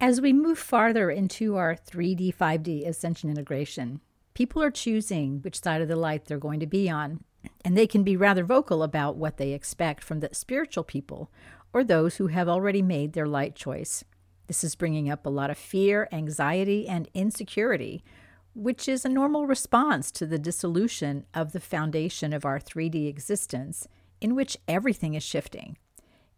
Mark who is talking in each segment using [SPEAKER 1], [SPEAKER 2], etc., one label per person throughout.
[SPEAKER 1] As we move farther into our 3D, 5D ascension integration, people are choosing which side of the light they're going to be on, and they can be rather vocal about what they expect from the spiritual people or those who have already made their light choice. This is bringing up a lot of fear, anxiety, and insecurity, which is a normal response to the dissolution of the foundation of our 3D existence, in which everything is shifting.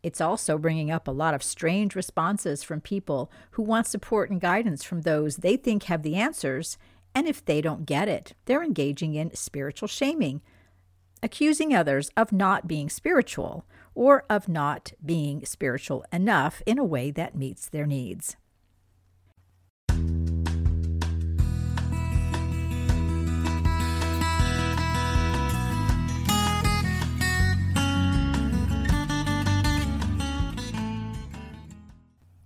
[SPEAKER 1] It's also bringing up a lot of strange responses from people who want support and guidance from those they think have the answers, and if they don't get it, they're engaging in spiritual shaming, accusing others of not being spiritual or of not being spiritual enough in a way that meets their needs.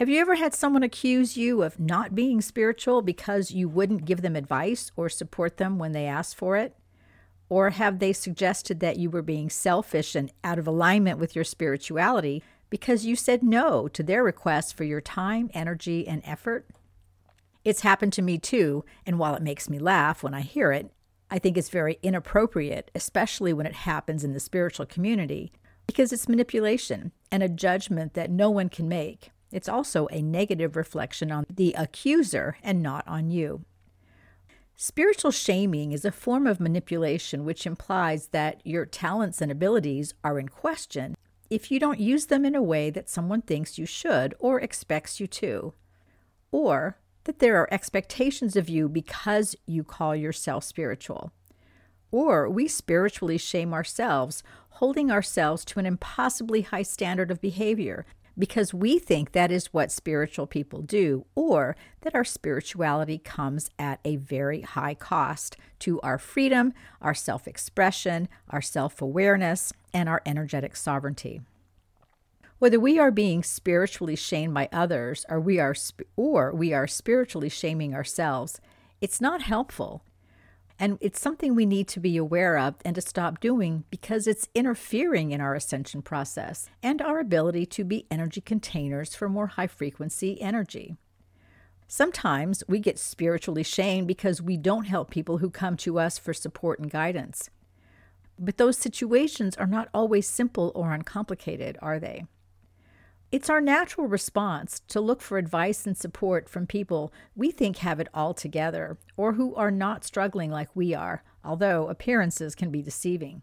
[SPEAKER 1] Have you ever had someone accuse you of not being spiritual because you wouldn't give them advice or support them when they asked for it? Or have they suggested that you were being selfish and out of alignment with your spirituality because you said no to their request for your time, energy, and effort? It's happened to me too, and while it makes me laugh when I hear it, I think it's very inappropriate, especially when it happens in the spiritual community, because it's manipulation and a judgment that no one can make. It's also a negative reflection on the accuser and not on you. Spiritual shaming is a form of manipulation which implies that your talents and abilities are in question if you don't use them in a way that someone thinks you should or expects you to, or that there are expectations of you because you call yourself spiritual. Or we spiritually shame ourselves, holding ourselves to an impossibly high standard of behavior because we think that is what spiritual people do, or that our spirituality comes at a very high cost to our freedom, our self expression, our self awareness, and our energetic sovereignty. Whether we are being spiritually shamed by others or we are, or we are spiritually shaming ourselves, it's not helpful and it's something we need to be aware of and to stop doing because it's interfering in our ascension process and our ability to be energy containers for more high frequency energy. Sometimes we get spiritually shamed because we don't help people who come to us for support and guidance. But those situations are not always simple or uncomplicated, are they? It's our natural response to look for advice and support from people we think have it all together or who are not struggling like we are, although appearances can be deceiving.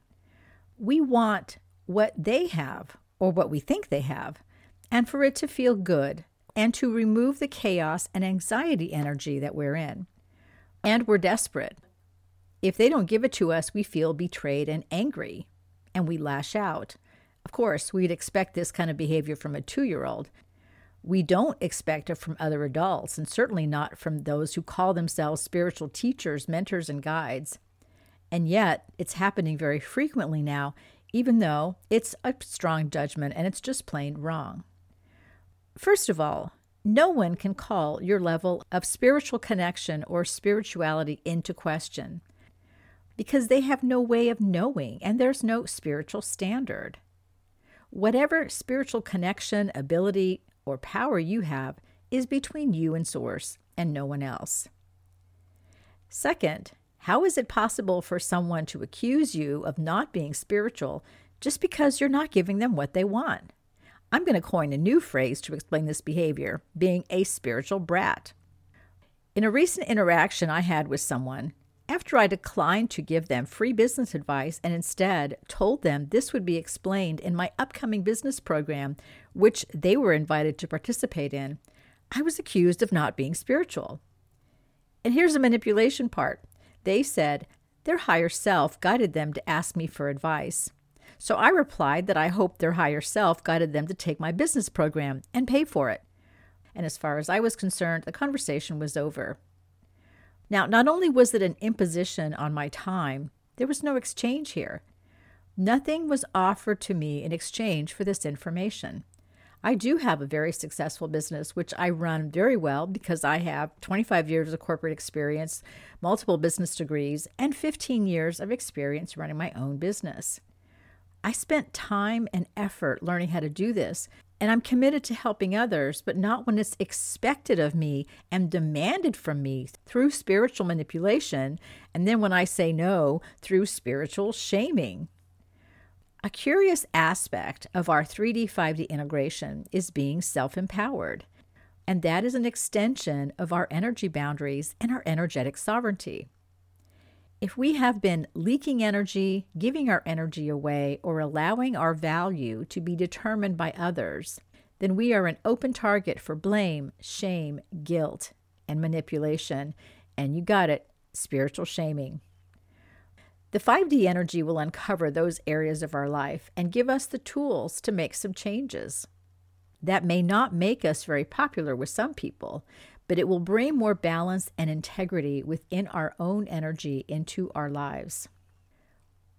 [SPEAKER 1] We want what they have or what we think they have, and for it to feel good and to remove the chaos and anxiety energy that we're in. And we're desperate. If they don't give it to us, we feel betrayed and angry, and we lash out. Of course, we'd expect this kind of behavior from a two year old. We don't expect it from other adults, and certainly not from those who call themselves spiritual teachers, mentors, and guides. And yet, it's happening very frequently now, even though it's a strong judgment and it's just plain wrong. First of all, no one can call your level of spiritual connection or spirituality into question because they have no way of knowing and there's no spiritual standard. Whatever spiritual connection, ability, or power you have is between you and Source and no one else. Second, how is it possible for someone to accuse you of not being spiritual just because you're not giving them what they want? I'm going to coin a new phrase to explain this behavior being a spiritual brat. In a recent interaction I had with someone, after I declined to give them free business advice and instead told them this would be explained in my upcoming business program, which they were invited to participate in, I was accused of not being spiritual. And here's the manipulation part they said their higher self guided them to ask me for advice. So I replied that I hoped their higher self guided them to take my business program and pay for it. And as far as I was concerned, the conversation was over. Now, not only was it an imposition on my time, there was no exchange here. Nothing was offered to me in exchange for this information. I do have a very successful business, which I run very well because I have 25 years of corporate experience, multiple business degrees, and 15 years of experience running my own business. I spent time and effort learning how to do this, and I'm committed to helping others, but not when it's expected of me and demanded from me through spiritual manipulation, and then when I say no, through spiritual shaming. A curious aspect of our 3D 5D integration is being self empowered, and that is an extension of our energy boundaries and our energetic sovereignty. If we have been leaking energy, giving our energy away, or allowing our value to be determined by others, then we are an open target for blame, shame, guilt, and manipulation. And you got it spiritual shaming. The 5D energy will uncover those areas of our life and give us the tools to make some changes. That may not make us very popular with some people, but it will bring more balance and integrity within our own energy into our lives.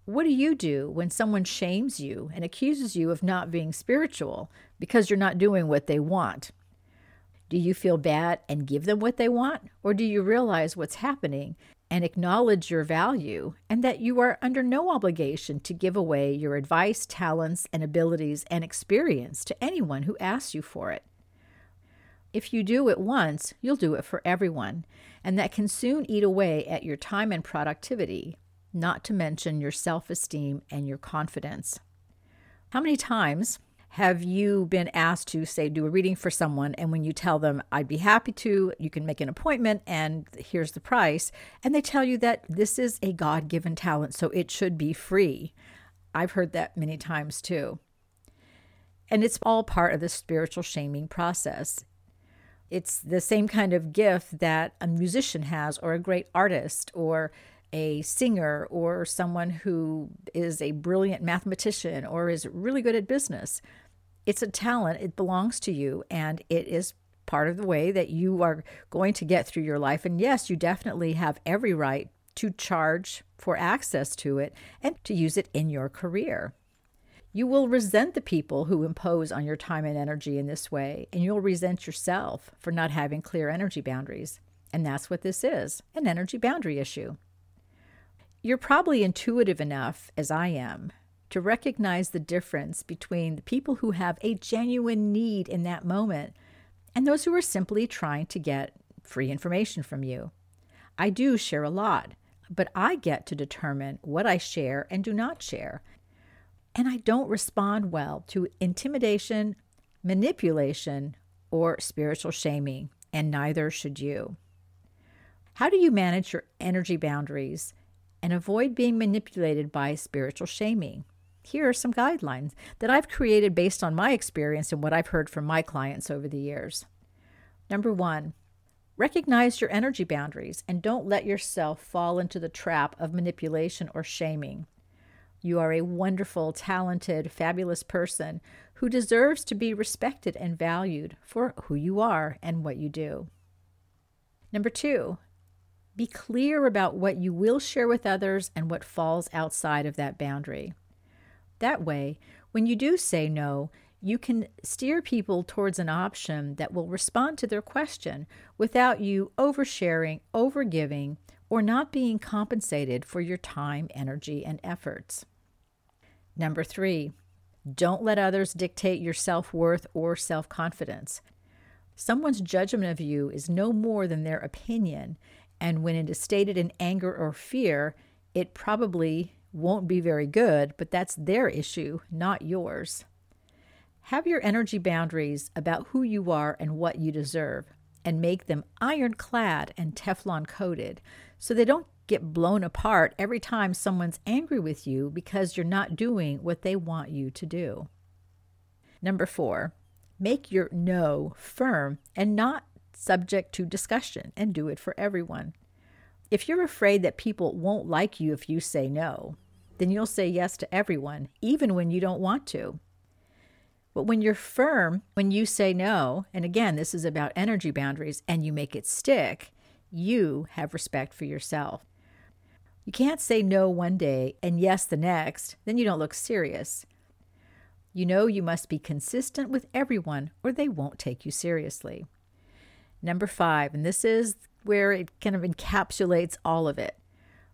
[SPEAKER 1] What do you do when someone shames you and accuses you of not being spiritual because you're not doing what they want? Do you feel bad and give them what they want? Or do you realize what's happening and acknowledge your value and that you are under no obligation to give away your advice, talents, and abilities and experience to anyone who asks you for it? If you do it once, you'll do it for everyone, and that can soon eat away at your time and productivity, not to mention your self esteem and your confidence. How many times have you been asked to, say, do a reading for someone, and when you tell them, I'd be happy to, you can make an appointment, and here's the price, and they tell you that this is a God given talent, so it should be free? I've heard that many times too. And it's all part of the spiritual shaming process. It's the same kind of gift that a musician has, or a great artist, or a singer, or someone who is a brilliant mathematician or is really good at business. It's a talent, it belongs to you, and it is part of the way that you are going to get through your life. And yes, you definitely have every right to charge for access to it and to use it in your career. You will resent the people who impose on your time and energy in this way, and you'll resent yourself for not having clear energy boundaries. And that's what this is an energy boundary issue. You're probably intuitive enough, as I am, to recognize the difference between the people who have a genuine need in that moment and those who are simply trying to get free information from you. I do share a lot, but I get to determine what I share and do not share and I don't respond well to intimidation, manipulation, or spiritual shaming, and neither should you. How do you manage your energy boundaries and avoid being manipulated by spiritual shaming? Here are some guidelines that I've created based on my experience and what I've heard from my clients over the years. Number one, recognize your energy boundaries and don't let yourself fall into the trap of manipulation or shaming. You are a wonderful, talented, fabulous person who deserves to be respected and valued for who you are and what you do. Number two, be clear about what you will share with others and what falls outside of that boundary. That way, when you do say no, you can steer people towards an option that will respond to their question without you oversharing, overgiving, or not being compensated for your time, energy, and efforts. Number three, don't let others dictate your self worth or self confidence. Someone's judgment of you is no more than their opinion, and when it is stated in anger or fear, it probably won't be very good, but that's their issue, not yours. Have your energy boundaries about who you are and what you deserve, and make them ironclad and Teflon coated so they don't get blown apart every time someone's angry with you because you're not doing what they want you to do. Number four, make your no firm and not subject to discussion and do it for everyone. If you're afraid that people won't like you if you say no, then you'll say yes to everyone, even when you don't want to. But when you're firm, when you say no, and again, this is about energy boundaries, and you make it stick, you have respect for yourself. You can't say no one day and yes the next, then you don't look serious. You know you must be consistent with everyone or they won't take you seriously. Number five, and this is where it kind of encapsulates all of it.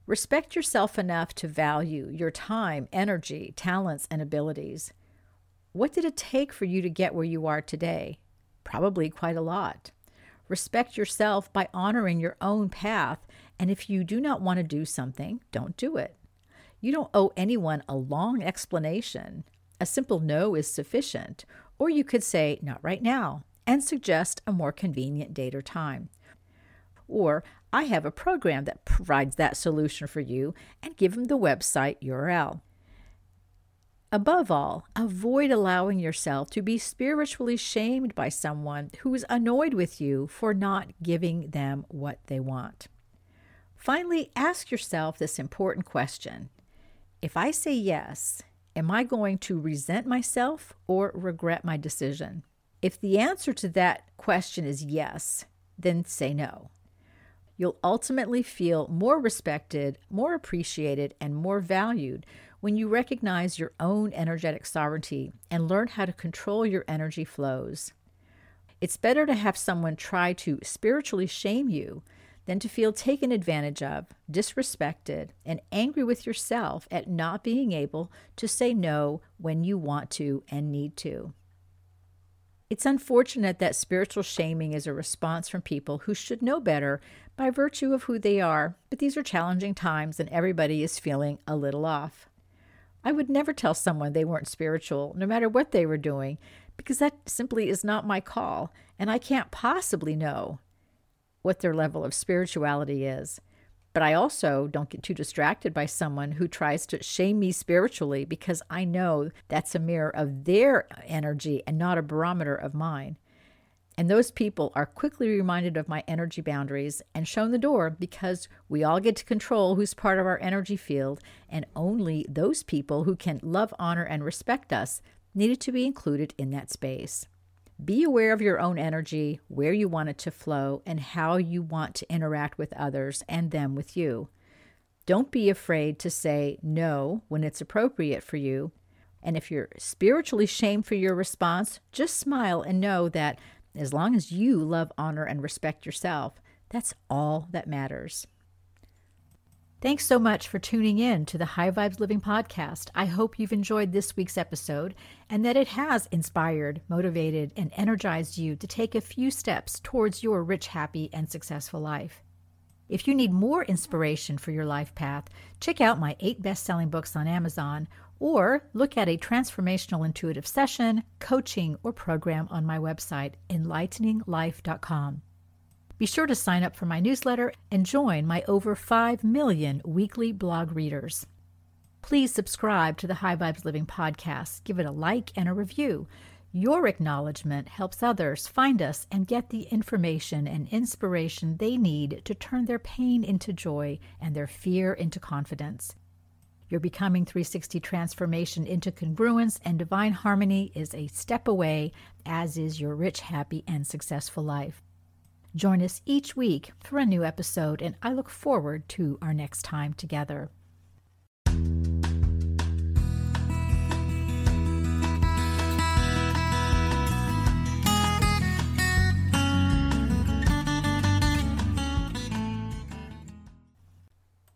[SPEAKER 1] Respect yourself enough to value your time, energy, talents, and abilities. What did it take for you to get where you are today? Probably quite a lot. Respect yourself by honoring your own path, and if you do not want to do something, don't do it. You don't owe anyone a long explanation. A simple no is sufficient, or you could say, not right now, and suggest a more convenient date or time. Or, I have a program that provides that solution for you, and give them the website URL. Above all, avoid allowing yourself to be spiritually shamed by someone who is annoyed with you for not giving them what they want. Finally, ask yourself this important question If I say yes, am I going to resent myself or regret my decision? If the answer to that question is yes, then say no. You'll ultimately feel more respected, more appreciated, and more valued when you recognize your own energetic sovereignty and learn how to control your energy flows. It's better to have someone try to spiritually shame you than to feel taken advantage of, disrespected, and angry with yourself at not being able to say no when you want to and need to. It's unfortunate that spiritual shaming is a response from people who should know better by virtue of who they are, but these are challenging times and everybody is feeling a little off. I would never tell someone they weren't spiritual, no matter what they were doing, because that simply is not my call, and I can't possibly know what their level of spirituality is. But I also don't get too distracted by someone who tries to shame me spiritually because I know that's a mirror of their energy and not a barometer of mine. And those people are quickly reminded of my energy boundaries and shown the door because we all get to control who's part of our energy field, and only those people who can love, honor, and respect us needed to be included in that space. Be aware of your own energy, where you want it to flow, and how you want to interact with others and them with you. Don't be afraid to say no when it's appropriate for you. And if you're spiritually shamed for your response, just smile and know that as long as you love, honor, and respect yourself, that's all that matters. Thanks so much for tuning in to the High Vibes Living podcast. I hope you've enjoyed this week's episode and that it has inspired, motivated, and energized you to take a few steps towards your rich, happy, and successful life. If you need more inspiration for your life path, check out my eight best selling books on Amazon or look at a transformational intuitive session, coaching, or program on my website, enlighteninglife.com. Be sure to sign up for my newsletter and join my over 5 million weekly blog readers. Please subscribe to the High Vibes Living podcast, give it a like and a review. Your acknowledgement helps others find us and get the information and inspiration they need to turn their pain into joy and their fear into confidence. Your Becoming 360 transformation into congruence and divine harmony is a step away, as is your rich, happy, and successful life. Join us each week for a new episode, and I look forward to our next time together.